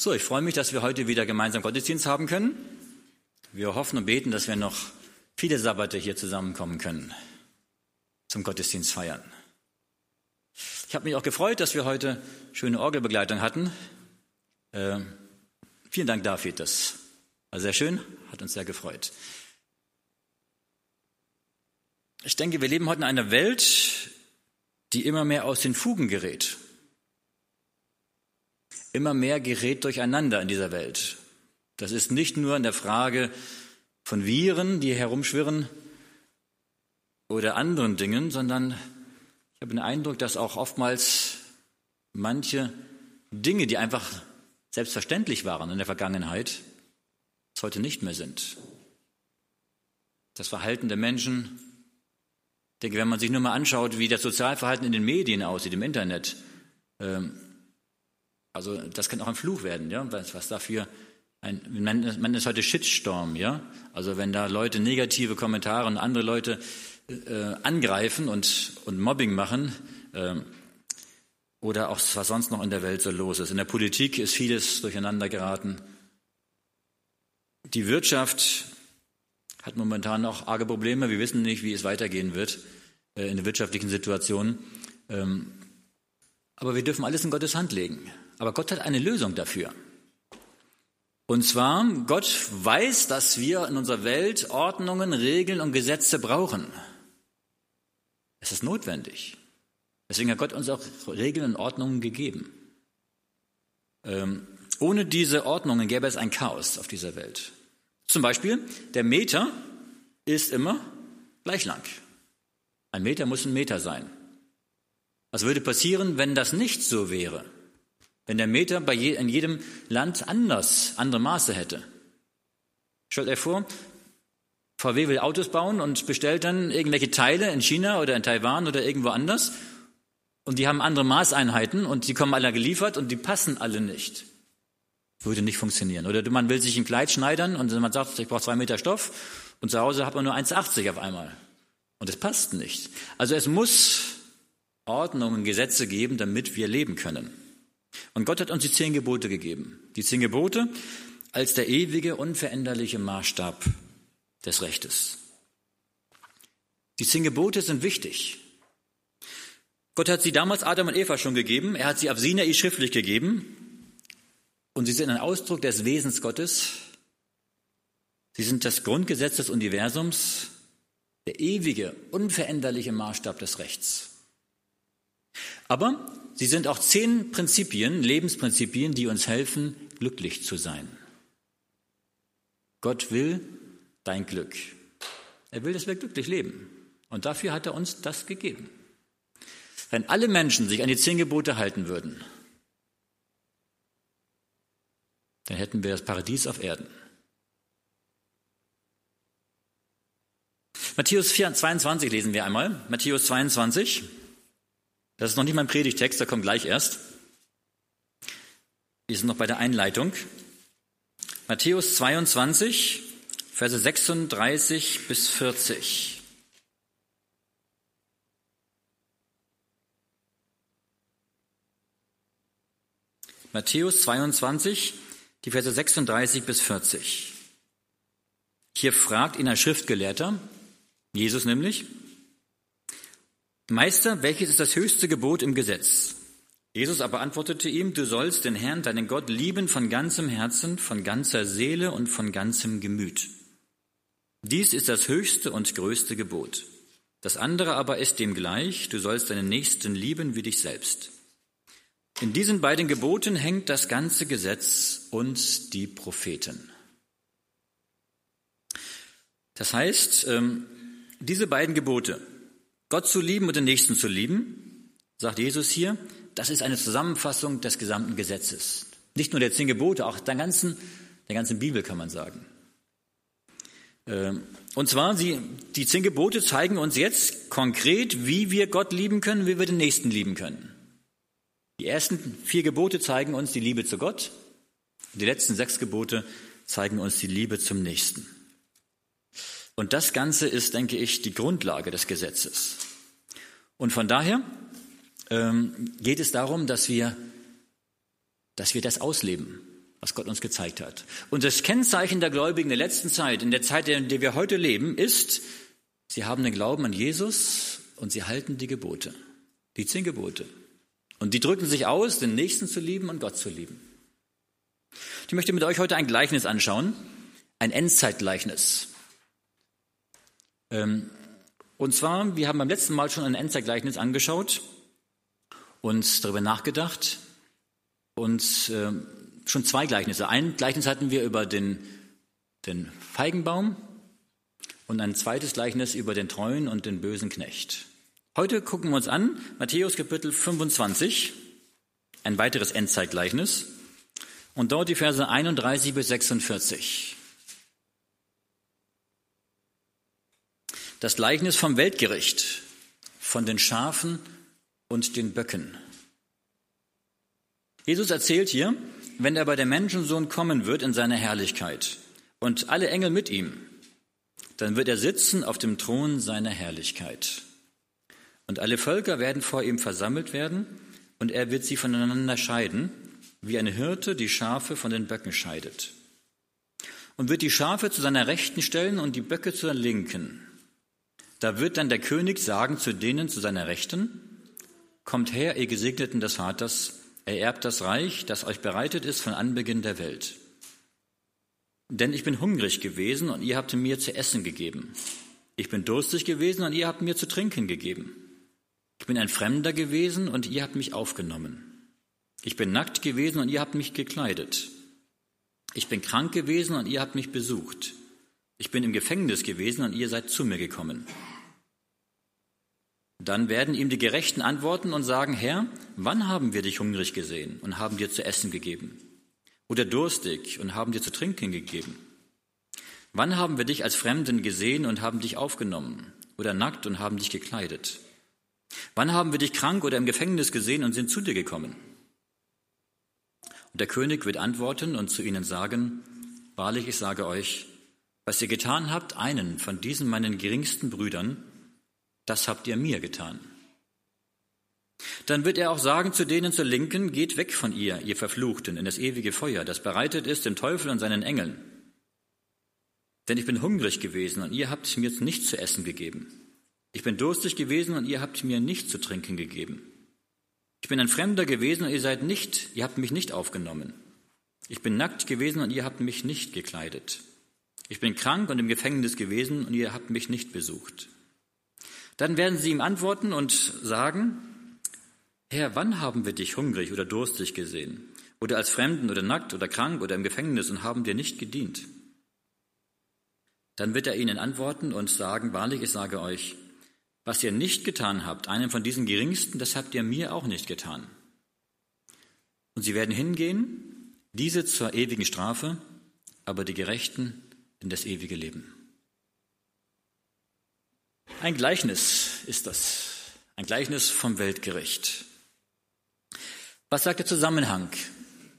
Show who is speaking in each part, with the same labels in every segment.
Speaker 1: So, ich freue mich, dass wir heute wieder gemeinsam Gottesdienst haben können. Wir hoffen und beten, dass wir noch viele Sabbate hier zusammenkommen können zum Gottesdienst feiern. Ich habe mich auch gefreut, dass wir heute schöne Orgelbegleitung hatten. Äh, vielen Dank, David. Das war sehr schön, hat uns sehr gefreut. Ich denke, wir leben heute in einer Welt, die immer mehr aus den Fugen gerät. Immer mehr gerät durcheinander in dieser Welt. Das ist nicht nur in der Frage von Viren, die herumschwirren oder anderen Dingen, sondern ich habe den Eindruck, dass auch oftmals manche Dinge, die einfach selbstverständlich waren in der Vergangenheit, es heute nicht mehr sind. Das Verhalten der Menschen, ich denke, wenn man sich nur mal anschaut, wie das Sozialverhalten in den Medien aussieht, im Internet, ähm, also das kann auch ein Fluch werden, ja, was, was dafür ein, man, man ist heute Shitstorm, ja. Also wenn da Leute negative Kommentare und andere Leute äh, angreifen und, und Mobbing machen, äh, oder auch was sonst noch in der Welt so los ist. In der Politik ist vieles durcheinander geraten. Die Wirtschaft hat momentan auch arge Probleme. Wir wissen nicht, wie es weitergehen wird äh, in der wirtschaftlichen Situation. Ähm, aber wir dürfen alles in Gottes Hand legen. Aber Gott hat eine Lösung dafür. Und zwar, Gott weiß, dass wir in unserer Welt Ordnungen, Regeln und Gesetze brauchen. Es ist notwendig. Deswegen hat Gott uns auch Regeln und Ordnungen gegeben. Ähm, ohne diese Ordnungen gäbe es ein Chaos auf dieser Welt. Zum Beispiel, der Meter ist immer gleich lang. Ein Meter muss ein Meter sein. Was würde passieren, wenn das nicht so wäre? Wenn der Meter bei je, in jedem Land anders, andere Maße hätte. Stellt euch vor, VW will Autos bauen und bestellt dann irgendwelche Teile in China oder in Taiwan oder irgendwo anders. Und die haben andere Maßeinheiten und die kommen alle geliefert und die passen alle nicht. Würde nicht funktionieren. Oder man will sich ein Kleid schneidern und man sagt, ich brauche zwei Meter Stoff und zu Hause hat man nur 1,80 auf einmal. Und es passt nicht. Also es muss Ordnungen, Gesetze geben, damit wir leben können. Und Gott hat uns die zehn Gebote gegeben. Die zehn Gebote als der ewige, unveränderliche Maßstab des Rechtes. Die zehn Gebote sind wichtig. Gott hat sie damals Adam und Eva schon gegeben. Er hat sie auf Sinai schriftlich gegeben. Und sie sind ein Ausdruck des Wesens Gottes. Sie sind das Grundgesetz des Universums, der ewige, unveränderliche Maßstab des Rechts. Aber Sie sind auch zehn Prinzipien, Lebensprinzipien, die uns helfen, glücklich zu sein. Gott will dein Glück. Er will, dass wir glücklich leben. Und dafür hat er uns das gegeben. Wenn alle Menschen sich an die zehn Gebote halten würden, dann hätten wir das Paradies auf Erden. Matthäus 22 lesen wir einmal. Matthäus 22. Das ist noch nicht mein Predigtext, der kommt gleich erst. Wir sind noch bei der Einleitung. Matthäus 22, Verse 36 bis 40. Matthäus 22, die Verse 36 bis 40. Hier fragt ihn ein Schriftgelehrter, Jesus nämlich, Meister, welches ist das höchste Gebot im Gesetz? Jesus aber antwortete ihm, du sollst den Herrn, deinen Gott, lieben von ganzem Herzen, von ganzer Seele und von ganzem Gemüt. Dies ist das höchste und größte Gebot. Das andere aber ist dem gleich, du sollst deinen Nächsten lieben wie dich selbst. In diesen beiden Geboten hängt das ganze Gesetz und die Propheten. Das heißt, ähm, diese beiden Gebote, Gott zu lieben und den Nächsten zu lieben, sagt Jesus hier, das ist eine Zusammenfassung des gesamten Gesetzes. Nicht nur der zehn Gebote, auch der ganzen, der ganzen Bibel kann man sagen. Ähm, und zwar, sie, die zehn Gebote zeigen uns jetzt konkret, wie wir Gott lieben können, wie wir den Nächsten lieben können. Die ersten vier Gebote zeigen uns die Liebe zu Gott. Die letzten sechs Gebote zeigen uns die Liebe zum Nächsten. Und das Ganze ist, denke ich, die Grundlage des Gesetzes. Und von daher ähm, geht es darum, dass wir, dass wir das ausleben. was Gott uns gezeigt hat. Und das Kennzeichen der Gläubigen der letzten Zeit, in der Zeit, in der wir heute leben, ist, sie haben den Glauben an Jesus und sie halten die Gebote, die zehn Gebote. Und die drücken sich aus, den Nächsten zu lieben und Gott zu lieben. Ich möchte mit euch heute ein Gleichnis anschauen, ein Endzeitgleichnis. Ähm, und zwar, wir haben beim letzten Mal schon ein Endzeitgleichnis angeschaut und darüber nachgedacht und ähm, schon zwei Gleichnisse. Ein Gleichnis hatten wir über den, den Feigenbaum und ein zweites Gleichnis über den treuen und den bösen Knecht. Heute gucken wir uns an Matthäus Kapitel 25, ein weiteres Endzeitgleichnis und dort die Verse 31 bis 46. Das Gleichnis vom Weltgericht, von den Schafen und den Böcken. Jesus erzählt hier, wenn er bei der Menschensohn kommen wird in seiner Herrlichkeit und alle Engel mit ihm, dann wird er sitzen auf dem Thron seiner Herrlichkeit. Und alle Völker werden vor ihm versammelt werden, und er wird sie voneinander scheiden, wie eine Hirte die Schafe von den Böcken scheidet. Und wird die Schafe zu seiner Rechten stellen und die Böcke zu seiner Linken. Da wird dann der König sagen zu denen zu seiner Rechten, Kommt her, ihr Gesegneten des Vaters, ererbt das Reich, das euch bereitet ist von Anbeginn der Welt. Denn ich bin hungrig gewesen und ihr habt mir zu essen gegeben. Ich bin durstig gewesen und ihr habt mir zu trinken gegeben. Ich bin ein Fremder gewesen und ihr habt mich aufgenommen. Ich bin nackt gewesen und ihr habt mich gekleidet. Ich bin krank gewesen und ihr habt mich besucht. Ich bin im Gefängnis gewesen und ihr seid zu mir gekommen. Dann werden ihm die Gerechten antworten und sagen, Herr, wann haben wir dich hungrig gesehen und haben dir zu essen gegeben? Oder durstig und haben dir zu trinken gegeben? Wann haben wir dich als Fremden gesehen und haben dich aufgenommen? Oder nackt und haben dich gekleidet? Wann haben wir dich krank oder im Gefängnis gesehen und sind zu dir gekommen? Und der König wird antworten und zu ihnen sagen, Wahrlich, ich sage euch, was ihr getan habt, einen von diesen meinen geringsten Brüdern, das habt ihr mir getan. Dann wird er auch sagen zu denen zur Linken, geht weg von ihr, ihr Verfluchten, in das ewige Feuer, das bereitet ist dem Teufel und seinen Engeln. Denn ich bin hungrig gewesen und ihr habt mir nichts zu essen gegeben. Ich bin durstig gewesen und ihr habt mir nichts zu trinken gegeben. Ich bin ein Fremder gewesen und ihr seid nicht, ihr habt mich nicht aufgenommen. Ich bin nackt gewesen und ihr habt mich nicht gekleidet. Ich bin krank und im Gefängnis gewesen und ihr habt mich nicht besucht. Dann werden sie ihm antworten und sagen, Herr, wann haben wir dich hungrig oder durstig gesehen? Oder als Fremden oder nackt oder krank oder im Gefängnis und haben dir nicht gedient? Dann wird er ihnen antworten und sagen, wahrlich, ich sage euch, was ihr nicht getan habt, einem von diesen Geringsten, das habt ihr mir auch nicht getan. Und sie werden hingehen, diese zur ewigen Strafe, aber die Gerechten in das ewige Leben. Ein Gleichnis ist das. Ein Gleichnis vom Weltgericht. Was sagt der Zusammenhang,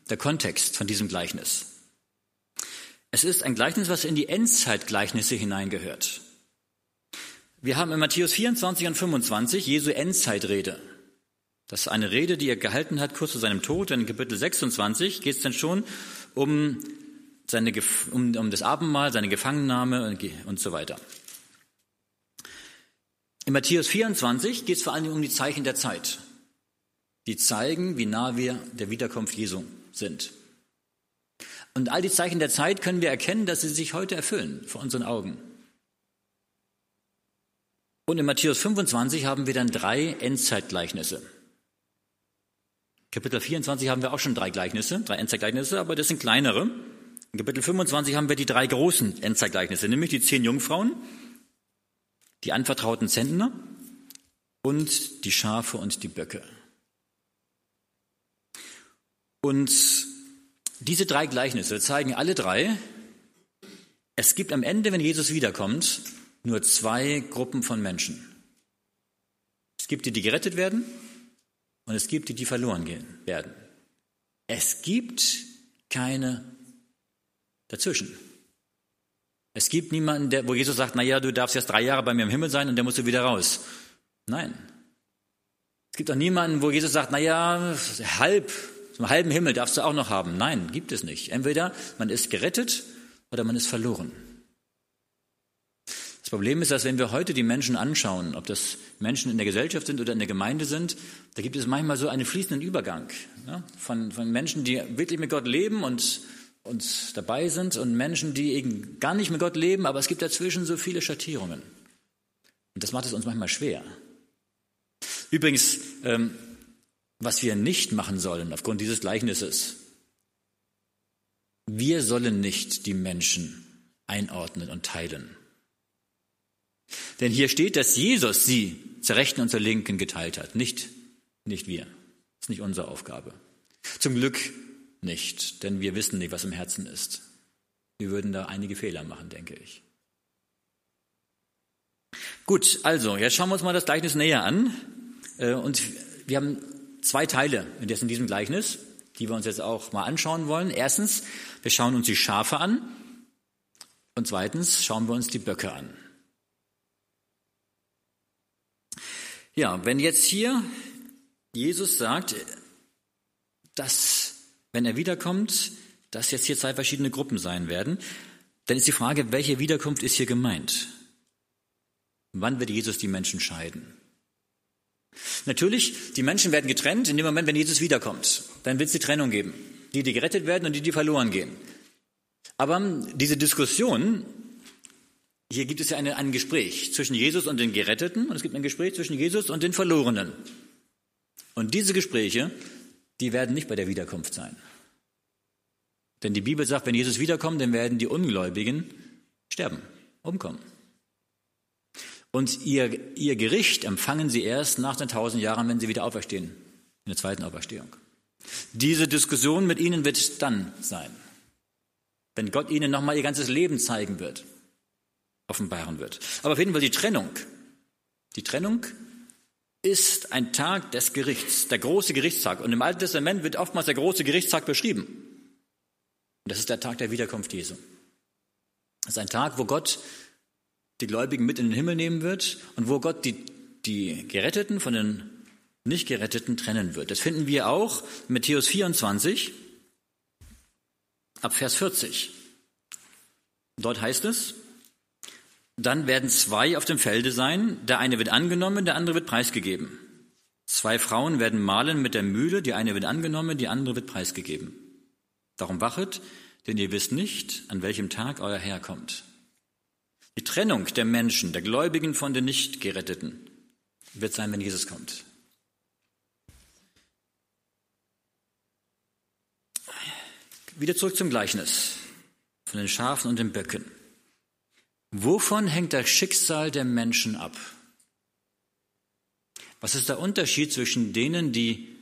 Speaker 1: der Kontext von diesem Gleichnis? Es ist ein Gleichnis, was in die Endzeitgleichnisse hineingehört. Wir haben in Matthäus 24 und 25 Jesu Endzeitrede. Das ist eine Rede, die er gehalten hat kurz vor seinem Tod. In Kapitel 26 geht es dann schon um, seine, um, um das Abendmahl, seine Gefangennahme und, und so weiter. In Matthäus 24 geht es vor allem um die Zeichen der Zeit, die zeigen, wie nah wir der Wiederkunft Jesu sind. Und all die Zeichen der Zeit können wir erkennen, dass sie sich heute erfüllen vor unseren Augen. Und in Matthäus 25 haben wir dann drei Endzeitgleichnisse. Kapitel 24 haben wir auch schon drei Gleichnisse, drei Endzeitgleichnisse, aber das sind kleinere. In Kapitel 25 haben wir die drei großen Endzeitgleichnisse, nämlich die zehn Jungfrauen, die anvertrauten Zentner und die Schafe und die Böcke. Und diese drei Gleichnisse zeigen alle drei, es gibt am Ende, wenn Jesus wiederkommt, nur zwei Gruppen von Menschen. Es gibt die, die gerettet werden und es gibt die, die verloren gehen werden. Es gibt keine dazwischen. Es gibt niemanden, der, wo Jesus sagt, na ja, du darfst jetzt drei Jahre bei mir im Himmel sein und dann musst du wieder raus. Nein. Es gibt auch niemanden, wo Jesus sagt, na ja, halb, einen halben Himmel darfst du auch noch haben. Nein, gibt es nicht. Entweder man ist gerettet oder man ist verloren. Das Problem ist, dass wenn wir heute die Menschen anschauen, ob das Menschen in der Gesellschaft sind oder in der Gemeinde sind, da gibt es manchmal so einen fließenden Übergang ja, von, von Menschen, die wirklich mit Gott leben und uns dabei sind und Menschen, die eben gar nicht mit Gott leben, aber es gibt dazwischen so viele Schattierungen. Und das macht es uns manchmal schwer. Übrigens, ähm, was wir nicht machen sollen aufgrund dieses Gleichnisses, wir sollen nicht die Menschen einordnen und teilen. Denn hier steht, dass Jesus sie zur Rechten und zur Linken geteilt hat, nicht, nicht wir. Das ist nicht unsere Aufgabe. Zum Glück nicht, denn wir wissen nicht, was im Herzen ist. Wir würden da einige Fehler machen, denke ich. Gut, also, jetzt schauen wir uns mal das Gleichnis näher an. Äh, und wir haben zwei Teile in diesem Gleichnis, die wir uns jetzt auch mal anschauen wollen. Erstens, wir schauen uns die Schafe an. Und zweitens schauen wir uns die Böcke an. Ja, wenn jetzt hier Jesus sagt, dass, wenn er wiederkommt, dass jetzt hier zwei verschiedene Gruppen sein werden, dann ist die Frage, welche Wiederkunft ist hier gemeint? Wann wird Jesus die Menschen scheiden? Natürlich, die Menschen werden getrennt in dem Moment, wenn Jesus wiederkommt. Dann wird es die Trennung geben. Die, die gerettet werden und die, die verloren gehen. Aber diese Diskussion hier gibt es ja eine, ein Gespräch zwischen Jesus und den Geretteten und es gibt ein Gespräch zwischen Jesus und den Verlorenen. Und diese Gespräche, die werden nicht bei der Wiederkunft sein. Denn die Bibel sagt, wenn Jesus wiederkommt, dann werden die Ungläubigen sterben, umkommen. Und ihr, ihr Gericht empfangen sie erst nach den tausend Jahren, wenn sie wieder auferstehen, in der zweiten Auferstehung. Diese Diskussion mit ihnen wird dann sein, wenn Gott ihnen nochmal ihr ganzes Leben zeigen wird offenbaren wird. Aber auf jeden Fall die Trennung. Die Trennung ist ein Tag des Gerichts, der große Gerichtstag. Und im Alten Testament wird oftmals der große Gerichtstag beschrieben. Und das ist der Tag der Wiederkunft Jesu. Das ist ein Tag, wo Gott die Gläubigen mit in den Himmel nehmen wird und wo Gott die, die Geretteten von den Nicht-Geretteten trennen wird. Das finden wir auch in Matthäus 24 ab Vers 40. Dort heißt es, dann werden zwei auf dem Felde sein, der eine wird angenommen, der andere wird preisgegeben. Zwei Frauen werden mahlen mit der Mühle, die eine wird angenommen, die andere wird preisgegeben. Darum wachet, denn ihr wisst nicht, an welchem Tag euer Herr kommt. Die Trennung der Menschen, der Gläubigen von den Nichtgeretteten, wird sein, wenn Jesus kommt. Wieder zurück zum Gleichnis von den Schafen und den Böcken. Wovon hängt das Schicksal der Menschen ab? Was ist der Unterschied zwischen denen, die,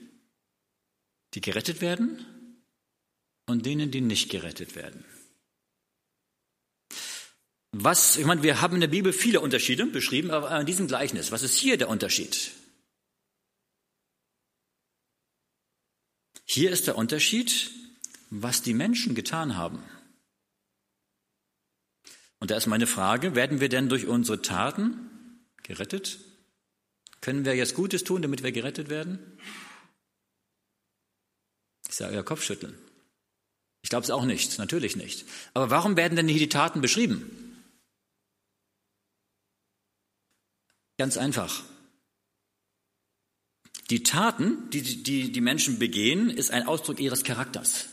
Speaker 1: die gerettet werden und denen, die nicht gerettet werden? Was, ich meine, wir haben in der Bibel viele Unterschiede beschrieben, aber in diesem Gleichnis, was ist hier der Unterschied? Hier ist der Unterschied, was die Menschen getan haben. Und da ist meine Frage, werden wir denn durch unsere Taten gerettet? Können wir jetzt Gutes tun, damit wir gerettet werden? Ich sage ja Kopfschütteln. Ich glaube es auch nicht, natürlich nicht. Aber warum werden denn hier die Taten beschrieben? Ganz einfach. Die Taten, die die, die Menschen begehen, ist ein Ausdruck ihres Charakters.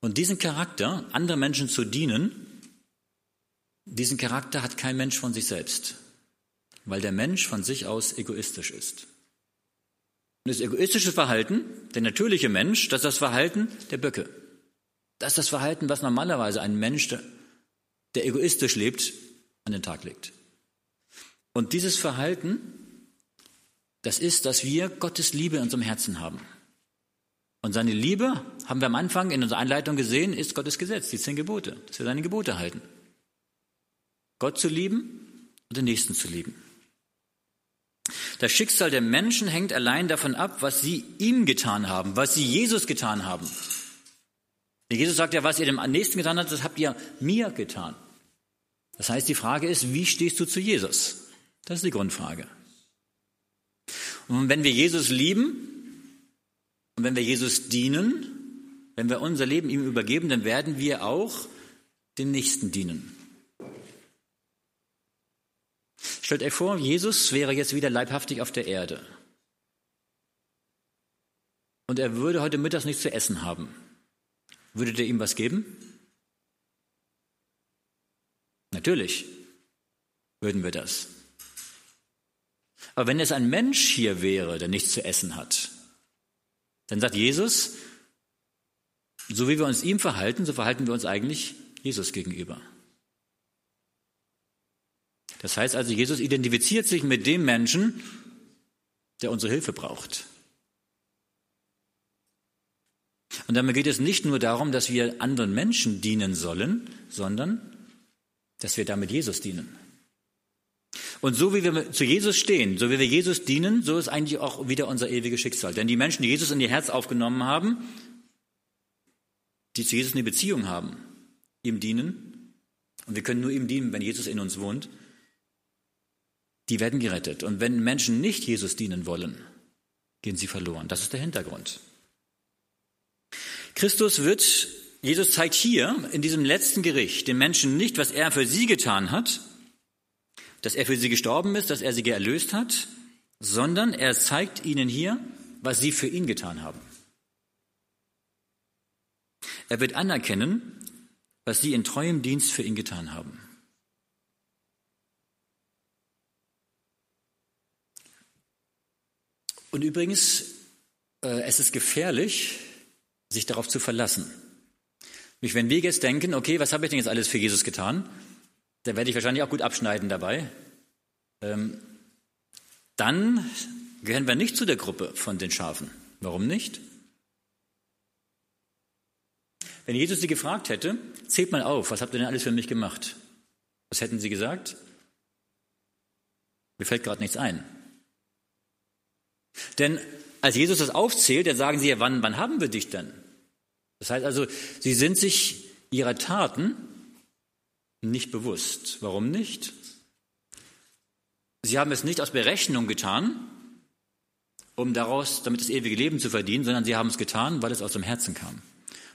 Speaker 1: Und diesen Charakter, anderen Menschen zu dienen, diesen Charakter hat kein Mensch von sich selbst, weil der Mensch von sich aus egoistisch ist. Und das egoistische Verhalten, der natürliche Mensch, das ist das Verhalten der Böcke. Das ist das Verhalten, was normalerweise ein Mensch, der egoistisch lebt, an den Tag legt. Und dieses Verhalten, das ist, dass wir Gottes Liebe in unserem Herzen haben. Und seine Liebe, haben wir am Anfang in unserer Einleitung gesehen, ist Gottes Gesetz, die zehn Gebote, dass wir seine Gebote halten. Gott zu lieben und den Nächsten zu lieben. Das Schicksal der Menschen hängt allein davon ab, was sie ihm getan haben, was sie Jesus getan haben. Jesus sagt ja, was ihr dem Nächsten getan habt, das habt ihr mir getan. Das heißt, die Frage ist, wie stehst du zu Jesus? Das ist die Grundfrage. Und wenn wir Jesus lieben, Und wenn wir Jesus dienen, wenn wir unser Leben ihm übergeben, dann werden wir auch den Nächsten dienen. Stellt euch vor, Jesus wäre jetzt wieder leibhaftig auf der Erde. Und er würde heute Mittags nichts zu essen haben. Würdet ihr ihm was geben? Natürlich würden wir das. Aber wenn es ein Mensch hier wäre, der nichts zu essen hat, dann sagt Jesus, so wie wir uns ihm verhalten, so verhalten wir uns eigentlich Jesus gegenüber. Das heißt also, Jesus identifiziert sich mit dem Menschen, der unsere Hilfe braucht. Und damit geht es nicht nur darum, dass wir anderen Menschen dienen sollen, sondern dass wir damit Jesus dienen. Und so wie wir zu Jesus stehen, so wie wir Jesus dienen, so ist eigentlich auch wieder unser ewiges Schicksal. Denn die Menschen, die Jesus in ihr Herz aufgenommen haben, die zu Jesus eine Beziehung haben, ihm dienen, und wir können nur ihm dienen, wenn Jesus in uns wohnt, die werden gerettet. Und wenn Menschen nicht Jesus dienen wollen, gehen sie verloren. Das ist der Hintergrund. Christus wird, Jesus zeigt hier in diesem letzten Gericht den Menschen nicht, was er für sie getan hat, dass er für sie gestorben ist, dass er sie erlöst hat, sondern er zeigt ihnen hier, was sie für ihn getan haben. Er wird anerkennen, was sie in treuem Dienst für ihn getan haben. Und übrigens, äh, es ist gefährlich, sich darauf zu verlassen. Nämlich wenn wir jetzt denken, okay, was habe ich denn jetzt alles für Jesus getan? Da werde ich wahrscheinlich auch gut abschneiden dabei. Ähm, dann gehören wir nicht zu der Gruppe von den Schafen. Warum nicht? Wenn Jesus sie gefragt hätte, zählt mal auf, was habt ihr denn alles für mich gemacht? Was hätten sie gesagt? Mir fällt gerade nichts ein. Denn als Jesus das aufzählt, dann sagen sie ja, wann, wann haben wir dich denn? Das heißt also, sie sind sich ihrer Taten nicht bewusst. Warum nicht? Sie haben es nicht aus Berechnung getan, um daraus, damit das ewige Leben zu verdienen, sondern sie haben es getan, weil es aus dem Herzen kam.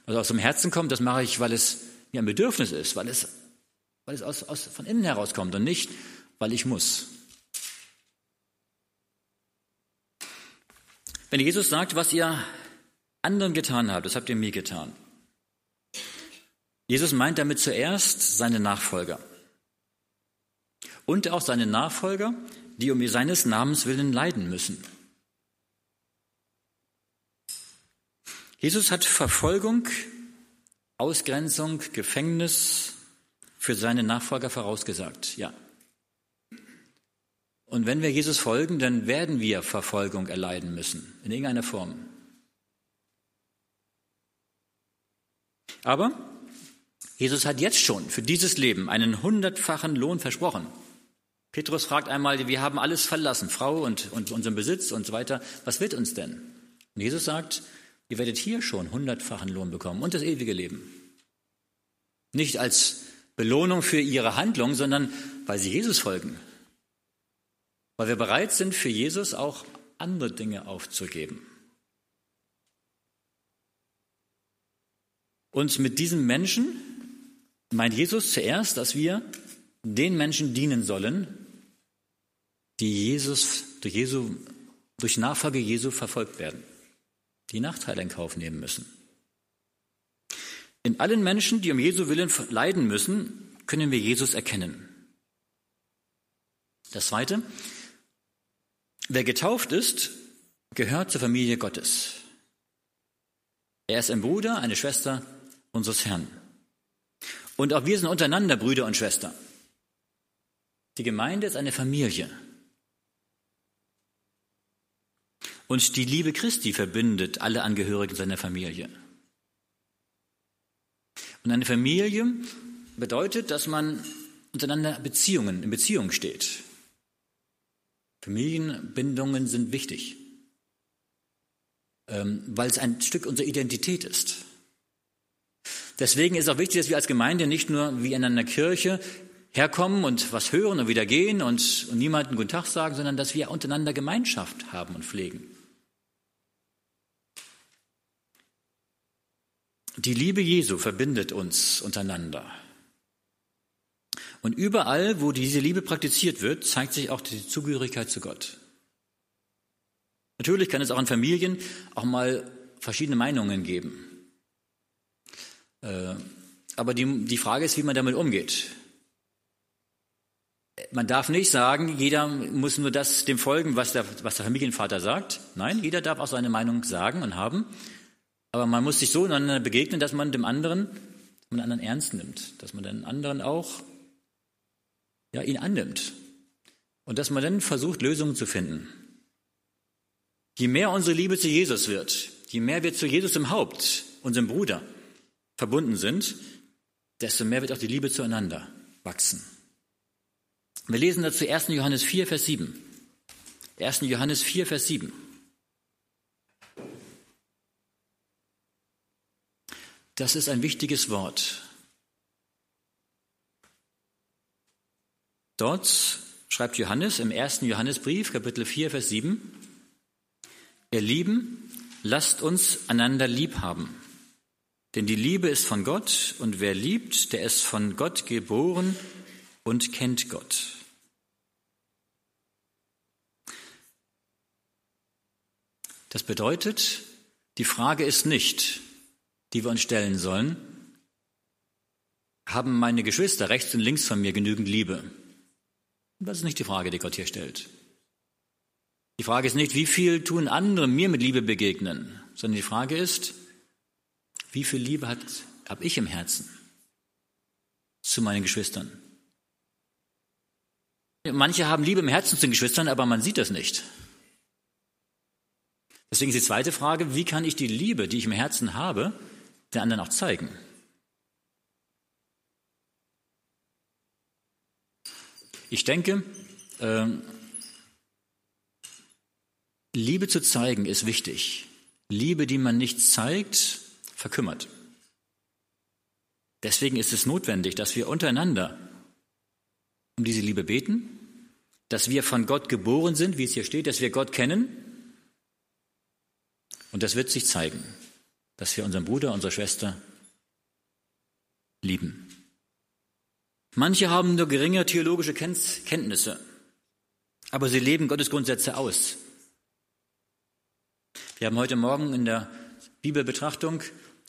Speaker 1: Was aus dem Herzen kommt, das mache ich, weil es mir ein Bedürfnis ist, weil es, weil es aus, aus, von innen herauskommt und nicht, weil ich muss. Wenn Jesus sagt, was ihr anderen getan habt, das habt ihr mir getan. Jesus meint damit zuerst seine Nachfolger und auch seine Nachfolger, die um seines Namens willen leiden müssen. Jesus hat Verfolgung, Ausgrenzung, Gefängnis für seine Nachfolger vorausgesagt, ja. Und wenn wir Jesus folgen, dann werden wir Verfolgung erleiden müssen, in irgendeiner Form. Aber Jesus hat jetzt schon für dieses Leben einen hundertfachen Lohn versprochen. Petrus fragt einmal, wir haben alles verlassen, Frau und, und unseren Besitz und so weiter. Was wird uns denn? Und Jesus sagt, ihr werdet hier schon hundertfachen Lohn bekommen und das ewige Leben. Nicht als Belohnung für ihre Handlung, sondern weil sie Jesus folgen. Weil wir bereit sind, für Jesus auch andere Dinge aufzugeben. Und mit diesen Menschen meint Jesus zuerst, dass wir den Menschen dienen sollen, die Jesus, durch, Jesu, durch Nachfolge Jesu verfolgt werden, die Nachteile in Kauf nehmen müssen. In allen Menschen, die um Jesu Willen leiden müssen, können wir Jesus erkennen. Das Zweite, wer getauft ist, gehört zur Familie Gottes. Er ist ein Bruder, eine Schwester unseres Herrn. Und auch wir sind untereinander Brüder und Schwestern. Die Gemeinde ist eine Familie. Und die Liebe Christi verbindet alle Angehörigen seiner Familie. Und eine Familie bedeutet, dass man untereinander Beziehungen, in Beziehung steht. Familienbindungen sind wichtig, ähm, weil es ein Stück unserer Identität ist. Deswegen ist auch wichtig, dass wir als Gemeinde nicht nur wie in einer Kirche herkommen und was hören und wieder gehen und, und niemanden Guten Tag sagen, sondern dass wir untereinander Gemeinschaft haben und pflegen. Die Liebe Jesu verbindet uns untereinander. Und überall, wo diese Liebe praktiziert wird, zeigt sich auch die Zugehörigkeit zu Gott. Natürlich kann es auch in Familien auch mal verschiedene Meinungen geben. Äh, aber die, die Frage ist, wie man damit umgeht. Man darf nicht sagen, jeder muss nur das dem folgen, was der, was der Familienvater sagt. Nein, jeder darf auch seine Meinung sagen und haben. Aber man muss sich so einander begegnen, dass man dem anderen, den anderen ernst nimmt, dass man den anderen auch ja, ihn annimmt und dass man dann versucht, Lösungen zu finden. Je mehr unsere Liebe zu Jesus wird, je mehr wir zu Jesus im Haupt, unserem Bruder, verbunden sind, desto mehr wird auch die Liebe zueinander wachsen. Wir lesen dazu 1. Johannes 4, Vers 7. 1. Johannes 4, Vers 7. Das ist ein wichtiges Wort. Dort schreibt Johannes im 1. Johannesbrief, Kapitel 4, Vers 7, Ihr Lieben, lasst uns einander lieb haben. Denn die Liebe ist von Gott und wer liebt, der ist von Gott geboren und kennt Gott. Das bedeutet, die Frage ist nicht, die wir uns stellen sollen, haben meine Geschwister rechts und links von mir genügend Liebe? Das ist nicht die Frage, die Gott hier stellt. Die Frage ist nicht, wie viel tun andere mir mit Liebe begegnen, sondern die Frage ist, wie viel Liebe habe ich im Herzen zu meinen Geschwistern? Manche haben Liebe im Herzen zu den Geschwistern, aber man sieht das nicht. Deswegen ist die zweite Frage, wie kann ich die Liebe, die ich im Herzen habe, den anderen auch zeigen? Ich denke, äh, Liebe zu zeigen ist wichtig. Liebe, die man nicht zeigt, verkümmert. Deswegen ist es notwendig, dass wir untereinander um diese Liebe beten, dass wir von Gott geboren sind, wie es hier steht, dass wir Gott kennen und das wird sich zeigen, dass wir unseren Bruder, unsere Schwester lieben. Manche haben nur geringe theologische Kenntnisse, aber sie leben Gottes Grundsätze aus. Wir haben heute Morgen in der Bibelbetrachtung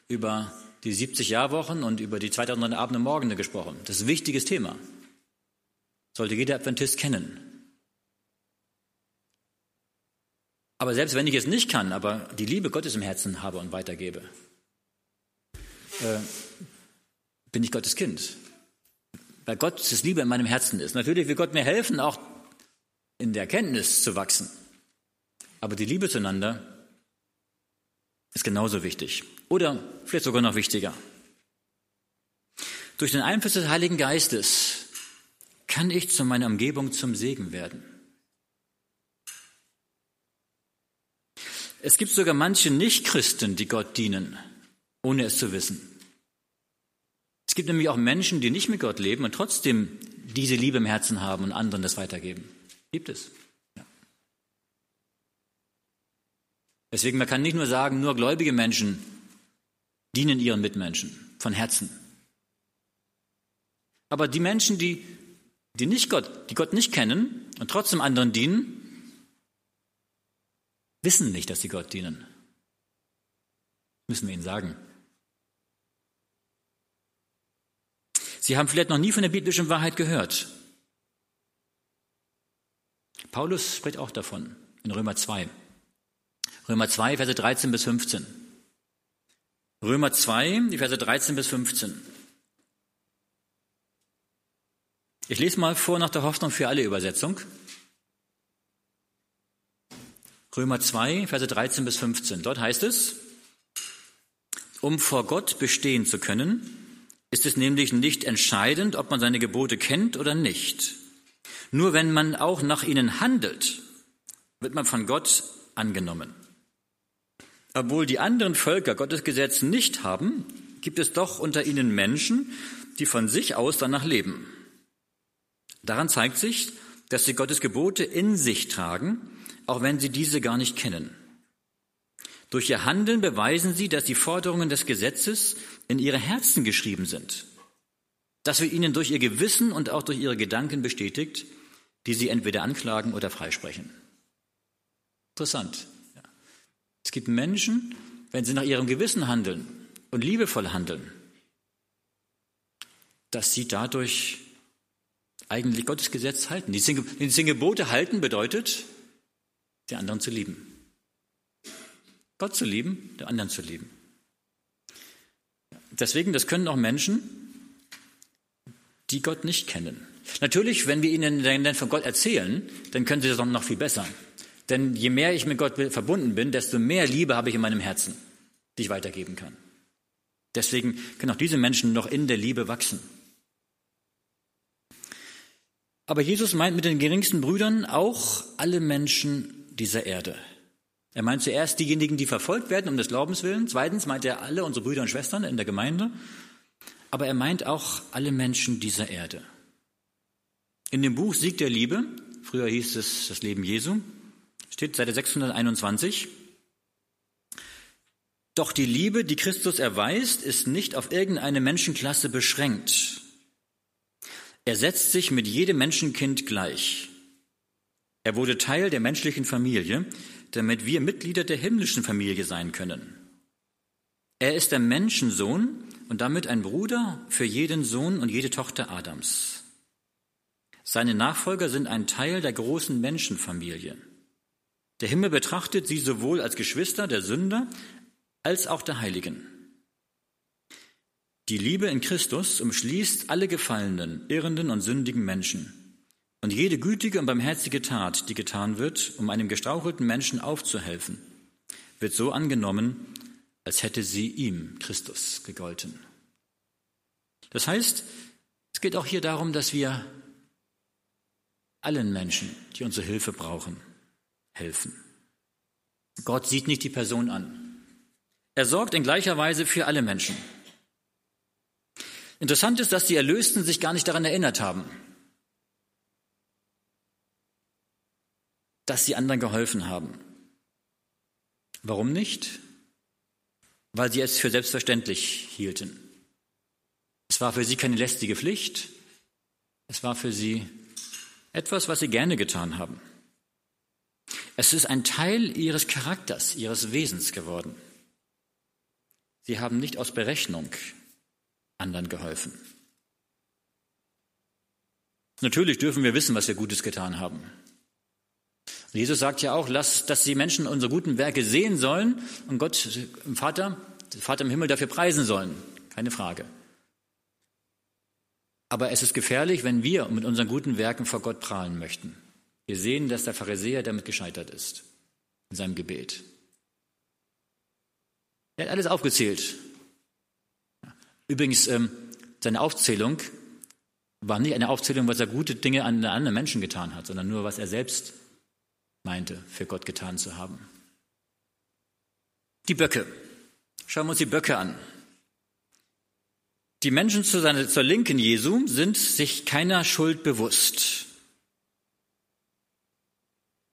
Speaker 1: über die 70-Jahr-Wochen und über die 2000 Abende Morgende gesprochen. Das ist ein wichtiges Thema. Sollte jeder Adventist kennen. Aber selbst wenn ich es nicht kann, aber die Liebe Gottes im Herzen habe und weitergebe, äh, bin ich Gottes Kind. Weil Gottes Liebe in meinem Herzen ist. Natürlich will Gott mir helfen, auch in der Erkenntnis zu wachsen. Aber die Liebe zueinander ist genauso wichtig. Oder vielleicht sogar noch wichtiger. Durch den Einfluss des Heiligen Geistes kann ich zu meiner Umgebung zum Segen werden. Es gibt sogar manche Nichtchristen, die Gott dienen, ohne es zu wissen. Es gibt nämlich auch Menschen, die nicht mit Gott leben und trotzdem diese Liebe im Herzen haben und anderen das weitergeben. Gibt es. Ja. Deswegen, man kann nicht nur sagen, nur gläubige Menschen dienen ihren Mitmenschen von Herzen. Aber die Menschen, die, die nicht Gott, die Gott nicht kennen und trotzdem anderen dienen, wissen nicht, dass sie Gott dienen. Müssen wir ihnen sagen. Sie haben vielleicht noch nie von der biblischen Wahrheit gehört. Paulus spricht auch davon in Römer 2. Römer 2, Verse 13 bis 15. Römer 2, die Verse 13 bis 15. Ich lese mal vor nach der Hoffnung für alle Übersetzung. Römer 2, Verse 13 bis 15. Dort heißt es, um vor Gott bestehen zu können, ist es nämlich nicht entscheidend, ob man seine Gebote kennt oder nicht. Nur wenn man auch nach ihnen handelt, wird man von Gott angenommen. Obwohl die anderen Völker Gottes Gesetz nicht haben, gibt es doch unter ihnen Menschen, die von sich aus danach leben. Daran zeigt sich, dass sie Gottes Gebote in sich tragen auch wenn sie diese gar nicht kennen. Durch ihr Handeln beweisen sie, dass die Forderungen des Gesetzes in ihre Herzen geschrieben sind. Das wird ihnen durch ihr Gewissen und auch durch ihre Gedanken bestätigt, die sie entweder anklagen oder freisprechen. Interessant. Es gibt Menschen, wenn sie nach ihrem Gewissen handeln und liebevoll handeln, dass sie dadurch eigentlich Gottes Gesetz halten. Die zehn, die Gebote halten bedeutet, den anderen zu lieben. Gott zu lieben, den anderen zu lieben. Deswegen, das können auch Menschen, die Gott nicht kennen. Natürlich, wenn wir ihnen dann von Gott erzählen, dann können sie das noch viel besser. Denn je mehr ich mit Gott verbunden bin, desto mehr Liebe habe ich in meinem Herzen, die ich weitergeben kann. Deswegen können auch diese Menschen noch in der Liebe wachsen. Aber Jesus meint mit den geringsten Brüdern auch alle Menschen dieser Erde. Er meint zuerst diejenigen, die verfolgt werden um des Glaubens willen. Zweitens meint er alle unsere Brüder und Schwestern in der Gemeinde. Aber er meint auch alle Menschen dieser Erde. In dem Buch Sieg der Liebe, früher hieß es das Leben Jesu, steht Seite 621, doch die Liebe, die Christus erweist, ist nicht auf irgendeine Menschenklasse beschränkt. Er setzt sich mit jedem Menschenkind gleich. Er wurde Teil der menschlichen Familie, damit wir Mitglieder der himmlischen Familie sein können. Er ist der Menschensohn und damit ein Bruder für jeden Sohn und jede Tochter Adams. Seine Nachfolger sind ein Teil der großen Menschenfamilie. Der Himmel betrachtet sie sowohl als Geschwister der Sünder als auch der Heiligen. Die Liebe in Christus umschließt alle gefallenen, irrenden und sündigen Menschen. Und jede gütige und barmherzige Tat, die getan wird, um einem gestrauchelten Menschen aufzuhelfen, wird so angenommen, als hätte sie ihm, Christus, gegolten. Das heißt, es geht auch hier darum, dass wir allen Menschen, die unsere Hilfe brauchen, helfen. Gott sieht nicht die Person an. Er sorgt in gleicher Weise für alle Menschen. Interessant ist, dass die Erlösten sich gar nicht daran erinnert haben, dass sie anderen geholfen haben. Warum nicht? Weil sie es für selbstverständlich hielten. Es war für sie keine lästige Pflicht, es war für sie etwas, was sie gerne getan haben. Es ist ein Teil ihres Charakters, ihres Wesens geworden. Sie haben nicht aus Berechnung anderen geholfen. Natürlich dürfen wir wissen, was wir Gutes getan haben. Jesus sagt ja auch, lass, dass die Menschen unsere guten Werke sehen sollen und Gott, im Vater, der Vater im Himmel dafür preisen sollen. Keine Frage. Aber es ist gefährlich, wenn wir mit unseren guten Werken vor Gott prahlen möchten. Wir sehen, dass der Pharisäer damit gescheitert ist in seinem Gebet. Er hat alles aufgezählt, Übrigens, ähm, seine Aufzählung war nicht eine Aufzählung, was er gute Dinge an anderen Menschen getan hat, sondern nur, was er selbst meinte, für Gott getan zu haben. Die Böcke. Schauen wir uns die Böcke an. Die Menschen zu seiner, zur Linken Jesu sind sich keiner Schuld bewusst.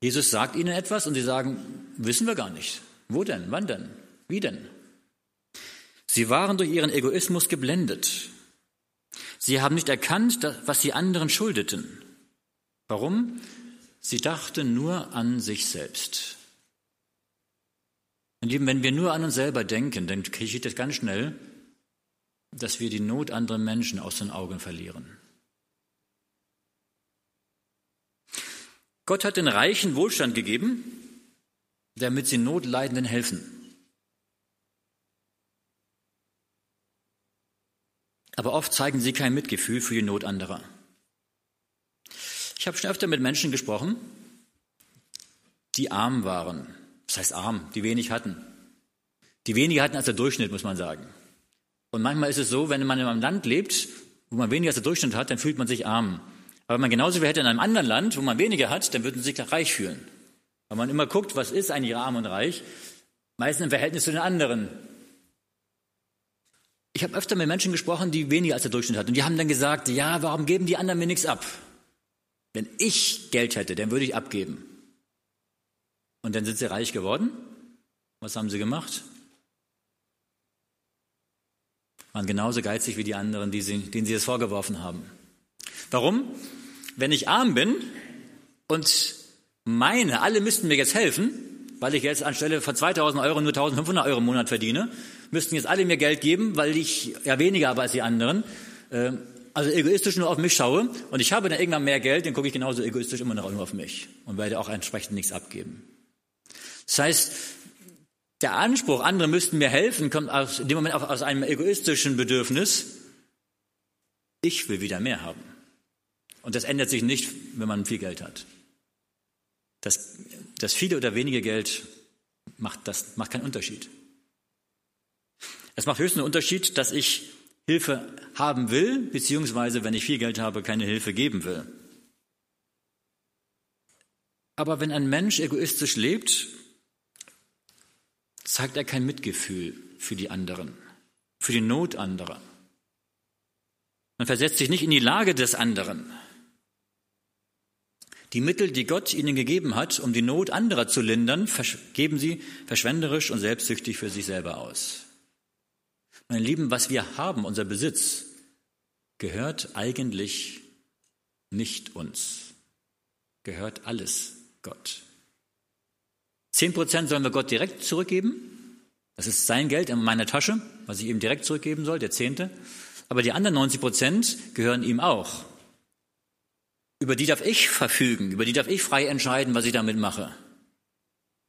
Speaker 1: Jesus sagt ihnen etwas und sie sagen, wissen wir gar nicht. Wo denn? Wann denn? Wie denn? Sie waren durch ihren Egoismus geblendet. Sie haben nicht erkannt, was sie anderen schuldeten. Warum? Sie dachten nur an sich selbst. Und Lieben, wenn wir nur an uns selber denken, dann geschieht es ganz schnell, dass wir die Not anderer Menschen aus den Augen verlieren. Gott hat den Reichen Wohlstand gegeben, damit sie Notleidenden helfen. Aber oft zeigen sie kein Mitgefühl für die Not anderer. Ich habe schon öfter mit Menschen gesprochen, die arm waren. Das heißt arm, die wenig hatten. Die weniger hatten als der Durchschnitt, muss man sagen. Und manchmal ist es so, wenn man in einem Land lebt, wo man weniger als der Durchschnitt hat, dann fühlt man sich arm. Aber wenn man genauso viel hätte in einem anderen Land, wo man weniger hat, dann würden sie sich reich fühlen. Weil man immer guckt, was ist eigentlich arm und reich, meistens im Verhältnis zu den anderen. Ich habe öfter mit Menschen gesprochen, die weniger als der Durchschnitt hatten. Und die haben dann gesagt, ja, warum geben die anderen mir nichts ab? Wenn ich Geld hätte, dann würde ich abgeben. Und dann sind sie reich geworden Was haben sie gemacht? Waren genauso geizig wie die anderen, die sie, denen sie es vorgeworfen haben. Warum? Wenn ich arm bin und meine, alle müssten mir jetzt helfen, weil ich jetzt anstelle von 2000 Euro nur 1500 Euro im Monat verdiene, müssten jetzt alle mir Geld geben, weil ich ja weniger habe als die anderen. Ähm, also egoistisch nur auf mich schaue und ich habe dann irgendwann mehr Geld, dann gucke ich genauso egoistisch immer noch nur auf mich und werde auch entsprechend nichts abgeben. Das heißt, der Anspruch, andere müssten mir helfen, kommt aus, in dem Moment auch aus einem egoistischen Bedürfnis. Ich will wieder mehr haben. Und das ändert sich nicht, wenn man viel Geld hat. Das, das viele oder wenige Geld macht, das macht keinen Unterschied. Es macht höchstens einen Unterschied, dass ich Hilfe haben will, beziehungsweise wenn ich viel Geld habe, keine Hilfe geben will. Aber wenn ein Mensch egoistisch lebt, zeigt er kein Mitgefühl für die anderen, für die Not anderer. Man versetzt sich nicht in die Lage des anderen. Die Mittel, die Gott ihnen gegeben hat, um die Not anderer zu lindern, geben sie verschwenderisch und selbstsüchtig für sich selber aus. Meine Lieben, was wir haben, unser Besitz, gehört eigentlich nicht uns. Gehört alles Gott. Zehn Prozent sollen wir Gott direkt zurückgeben. Das ist sein Geld in meiner Tasche, was ich ihm direkt zurückgeben soll, der Zehnte. Aber die anderen 90 Prozent gehören ihm auch. Über die darf ich verfügen, über die darf ich frei entscheiden, was ich damit mache.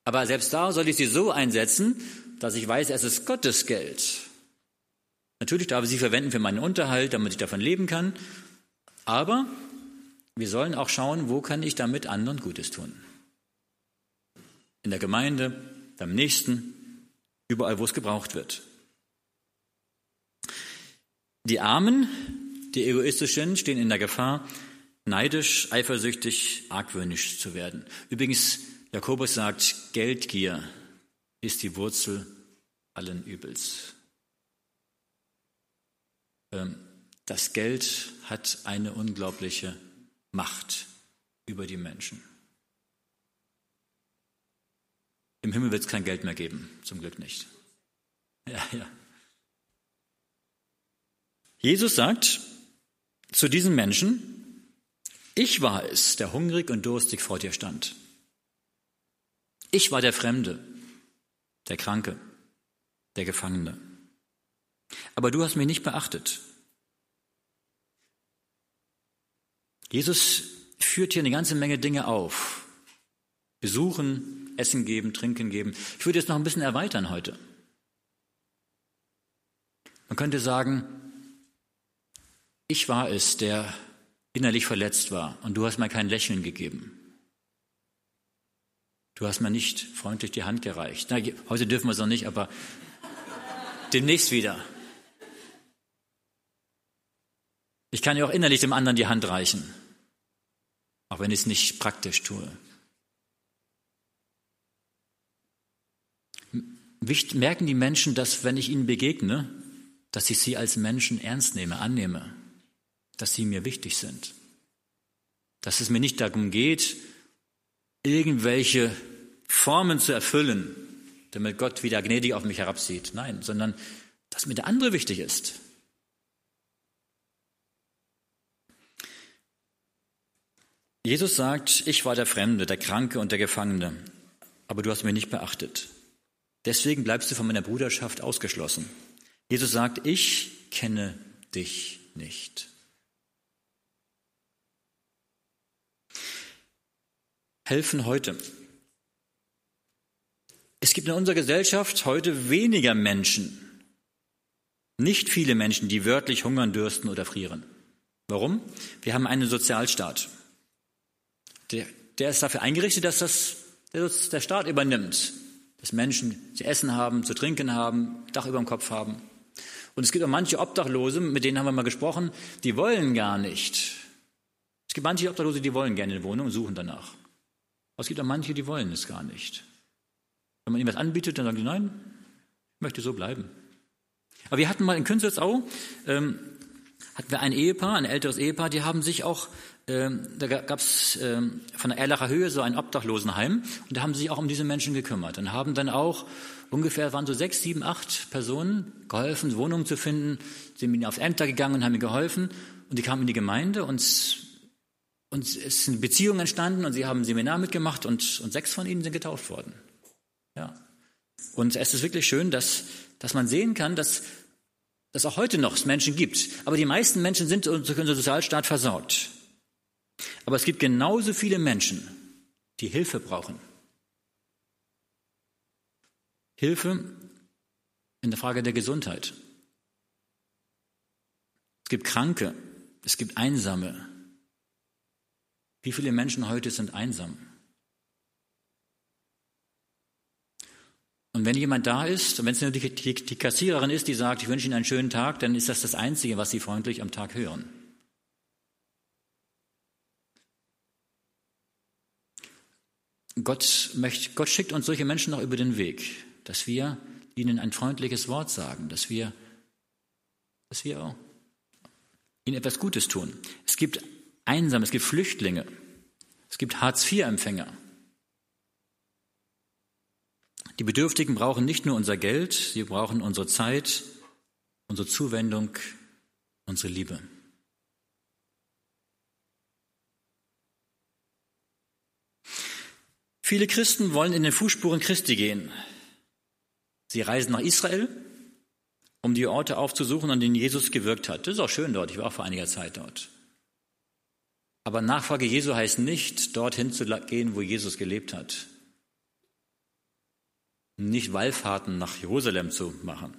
Speaker 1: Aber selbst da soll ich sie so einsetzen, dass ich weiß, es ist Gottes Geld. Natürlich darf ich sie verwenden für meinen Unterhalt, damit ich davon leben kann. Aber wir sollen auch schauen, wo kann ich damit anderen Gutes tun. In der Gemeinde, beim Nächsten, überall, wo es gebraucht wird. Die Armen, die egoistisch sind, stehen in der Gefahr, neidisch, eifersüchtig, argwöhnisch zu werden. Übrigens, Jakobus sagt, Geldgier ist die Wurzel allen Übels. Ähm, das Geld hat eine unglaubliche Macht über die Menschen. Im Himmel wird es kein Geld mehr geben, zum Glück nicht. Ja, ja. Jesus sagt zu diesen Menschen, ich war es, der hungrig und durstig vor dir stand. Ich war der Fremde, der Kranke, der Gefangene. Aber du hast mich nicht beachtet. Jesus führt hier eine ganze Menge Dinge auf. Besuchen, Essen geben, Trinken geben. Ich würde jetzt noch ein bisschen erweitern heute. Man könnte sagen, ich war es, der innerlich verletzt war und du hast mir kein Lächeln gegeben. Du hast mir nicht freundlich die Hand gereicht. Na, heute dürfen wir es noch nicht, aber demnächst wieder. Ich kann ja auch innerlich dem anderen die Hand reichen, auch wenn ich es nicht praktisch tue. Merken die Menschen, dass wenn ich ihnen begegne, dass ich sie als Menschen ernst nehme, annehme, dass sie mir wichtig sind, dass es mir nicht darum geht, irgendwelche Formen zu erfüllen, damit Gott wieder gnädig auf mich herabsieht. Nein, sondern dass mir der andere wichtig ist. Jesus sagt, ich war der Fremde, der Kranke und der Gefangene, aber du hast mich nicht beachtet. Deswegen bleibst du von meiner Bruderschaft ausgeschlossen. Jesus sagt, ich kenne dich nicht. Helfen heute. Es gibt in unserer Gesellschaft heute weniger Menschen, nicht viele Menschen, die wörtlich hungern, dürsten oder frieren. Warum? Wir haben einen Sozialstaat. Der, der ist dafür eingerichtet, dass das der Staat übernimmt. Dass Menschen zu essen haben, zu trinken haben, Dach über dem Kopf haben. Und es gibt auch manche Obdachlose, mit denen haben wir mal gesprochen, die wollen gar nicht. Es gibt manche Obdachlose, die wollen gerne eine Wohnung und suchen danach. Aber es gibt auch manche, die wollen es gar nicht. Wenn man ihnen was anbietet, dann sagen die, nein, ich möchte so bleiben. Aber wir hatten mal in Künzelsau, ähm, hatten wir ein Ehepaar, ein älteres Ehepaar, die haben sich auch ähm, da gab es ähm, von der Erlacher Höhe so ein Obdachlosenheim und da haben sie sich auch um diese Menschen gekümmert und haben dann auch ungefähr waren so sechs, sieben, acht Personen geholfen, Wohnungen zu finden. Sind ihnen auf Ämter gegangen und haben ihnen geholfen. Und die kamen in die Gemeinde und, und es sind Beziehungen entstanden und sie haben ein Seminar mitgemacht und, und sechs von ihnen sind getauft worden. Ja. Und es ist wirklich schön, dass, dass man sehen kann, dass dass auch heute noch es Menschen gibt. Aber die meisten Menschen sind durch unseren Sozialstaat versorgt. Aber es gibt genauso viele Menschen, die Hilfe brauchen. Hilfe in der Frage der Gesundheit. Es gibt Kranke, es gibt Einsame. Wie viele Menschen heute sind einsam? Und wenn jemand da ist, und wenn es nur die, die, die Kassiererin ist, die sagt, ich wünsche Ihnen einen schönen Tag, dann ist das das Einzige, was Sie freundlich am Tag hören. Gott, möchte, Gott schickt uns solche Menschen noch über den Weg, dass wir ihnen ein freundliches Wort sagen, dass wir, dass wir auch ihnen etwas Gutes tun. Es gibt Einsame, es gibt Flüchtlinge, es gibt Hartz-IV-Empfänger. Die Bedürftigen brauchen nicht nur unser Geld, sie brauchen unsere Zeit, unsere Zuwendung, unsere Liebe. Viele Christen wollen in den Fußspuren Christi gehen. Sie reisen nach Israel, um die Orte aufzusuchen, an denen Jesus gewirkt hat. Das ist auch schön dort. Ich war auch vor einiger Zeit dort. Aber Nachfolge Jesu heißt nicht, dorthin zu gehen, wo Jesus gelebt hat nicht Wallfahrten nach Jerusalem zu machen.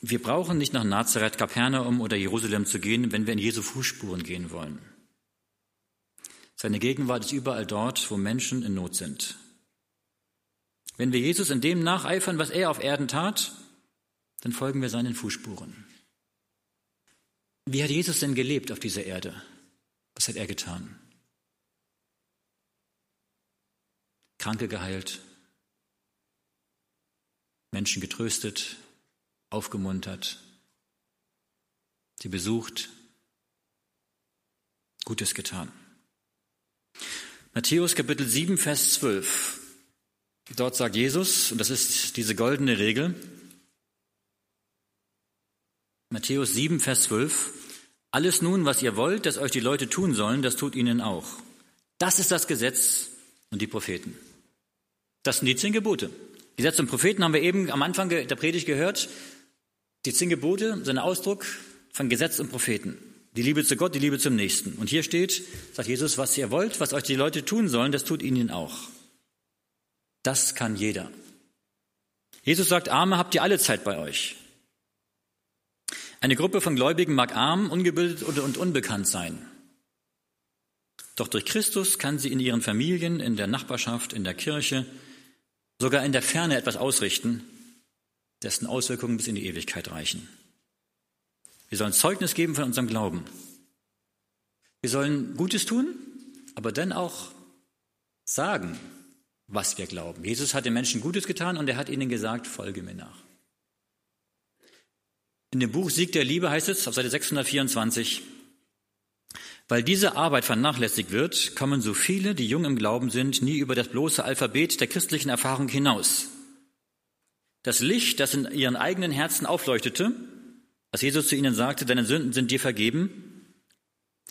Speaker 1: Wir brauchen nicht nach Nazareth, Kapernaum oder Jerusalem zu gehen, wenn wir in Jesu Fußspuren gehen wollen. Seine Gegenwart ist überall dort, wo Menschen in Not sind. Wenn wir Jesus in dem nacheifern, was er auf Erden tat, dann folgen wir seinen Fußspuren. Wie hat Jesus denn gelebt auf dieser Erde? Was hat er getan? Kranke geheilt, Menschen getröstet, aufgemuntert, sie besucht, Gutes getan. Matthäus Kapitel 7, Vers 12. Dort sagt Jesus, und das ist diese goldene Regel, Matthäus 7, Vers 12, alles nun, was ihr wollt, dass euch die Leute tun sollen, das tut ihnen auch. Das ist das Gesetz und die Propheten. Das sind die zehn Gebote. Gesetz und Propheten haben wir eben am Anfang der Predigt gehört. Die zehn Gebote sind ein Ausdruck von Gesetz und Propheten. Die Liebe zu Gott, die Liebe zum Nächsten. Und hier steht, sagt Jesus, was ihr wollt, was euch die Leute tun sollen, das tut ihnen auch. Das kann jeder. Jesus sagt, Arme habt ihr alle Zeit bei euch. Eine Gruppe von Gläubigen mag arm, ungebildet und unbekannt sein. Doch durch Christus kann sie in ihren Familien, in der Nachbarschaft, in der Kirche, sogar in der Ferne etwas ausrichten, dessen Auswirkungen bis in die Ewigkeit reichen. Wir sollen Zeugnis geben von unserem Glauben. Wir sollen Gutes tun, aber dann auch sagen, was wir glauben. Jesus hat den Menschen Gutes getan und er hat ihnen gesagt, folge mir nach. In dem Buch Sieg der Liebe heißt es auf Seite 624, weil diese Arbeit vernachlässigt wird, kommen so viele, die jung im Glauben sind, nie über das bloße Alphabet der christlichen Erfahrung hinaus. Das Licht, das in ihren eigenen Herzen aufleuchtete, als Jesus zu ihnen sagte, deine Sünden sind dir vergeben,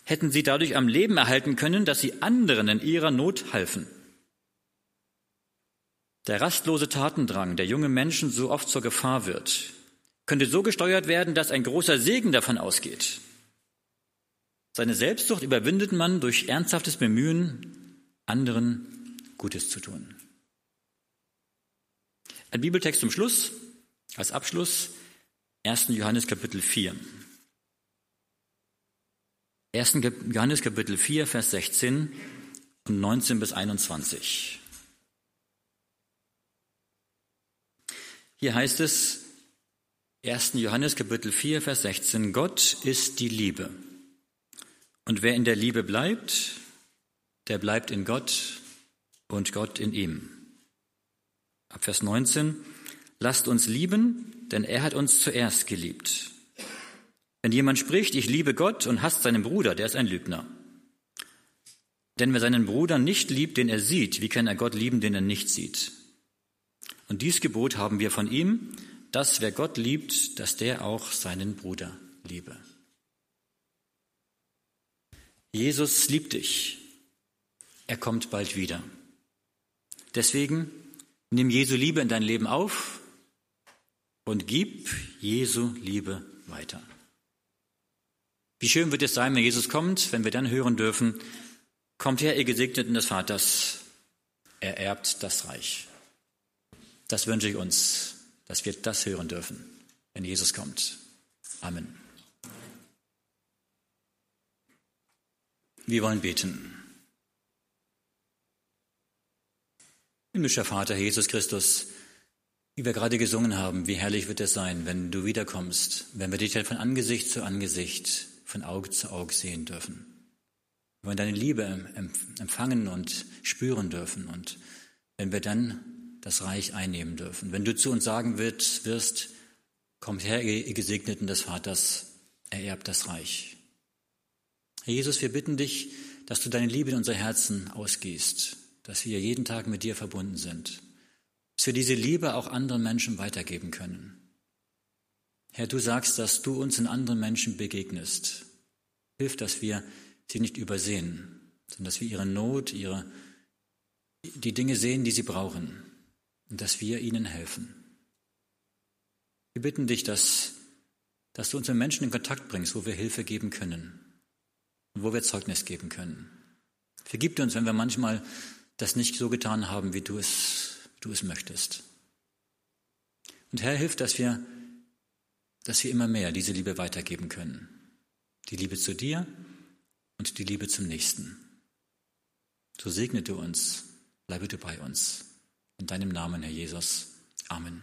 Speaker 1: hätten sie dadurch am Leben erhalten können, dass sie anderen in ihrer Not halfen. Der rastlose Tatendrang der jungen Menschen so oft zur Gefahr wird, könnte so gesteuert werden, dass ein großer Segen davon ausgeht. Seine Selbstsucht überwindet man durch ernsthaftes Bemühen, anderen Gutes zu tun. Ein Bibeltext zum Schluss, als Abschluss, 1. Johannes Kapitel 4. 1. Johannes Kapitel 4, Vers 16 und 19 bis 21. Hier heißt es, 1. Johannes Kapitel 4, Vers 16, Gott ist die Liebe. Und wer in der Liebe bleibt, der bleibt in Gott und Gott in ihm. Ab Vers 19, lasst uns lieben, denn er hat uns zuerst geliebt. Wenn jemand spricht, ich liebe Gott und hasst seinen Bruder, der ist ein Lügner. Denn wer seinen Bruder nicht liebt, den er sieht, wie kann er Gott lieben, den er nicht sieht? Und dies Gebot haben wir von ihm, dass wer Gott liebt, dass der auch seinen Bruder liebe. Jesus liebt dich. Er kommt bald wieder. Deswegen nimm Jesu Liebe in dein Leben auf und gib Jesu Liebe weiter. Wie schön wird es sein, wenn Jesus kommt, wenn wir dann hören dürfen, kommt her, ihr Gesegneten des Vaters, er erbt das Reich. Das wünsche ich uns, dass wir das hören dürfen, wenn Jesus kommt. Amen. Wir wollen beten. Himmlischer Vater, Jesus Christus, wie wir gerade gesungen haben, wie herrlich wird es sein, wenn du wiederkommst, wenn wir dich von Angesicht zu Angesicht, von Auge zu Auge sehen dürfen. Wir wollen deine Liebe empfangen und spüren dürfen und wenn wir dann das Reich einnehmen dürfen. Wenn du zu uns sagen wirst, kommt her, ihr Gesegneten des Vaters, ererbt das Reich. Herr Jesus, wir bitten dich, dass du deine Liebe in unser Herzen ausgießt, dass wir jeden Tag mit dir verbunden sind, dass wir diese Liebe auch anderen Menschen weitergeben können. Herr, du sagst, dass du uns in anderen Menschen begegnest. Hilf, dass wir sie nicht übersehen, sondern dass wir ihre Not, ihre, die Dinge sehen, die sie brauchen und dass wir ihnen helfen. Wir bitten dich, dass, dass du uns mit Menschen in Kontakt bringst, wo wir Hilfe geben können und wo wir Zeugnis geben können. Vergib uns, wenn wir manchmal das nicht so getan haben, wie du es, du es möchtest. Und Herr, hilf, dass wir, dass wir immer mehr diese Liebe weitergeben können. Die Liebe zu dir und die Liebe zum Nächsten. So segne du uns, bleibe du bei uns. In deinem Namen, Herr Jesus. Amen.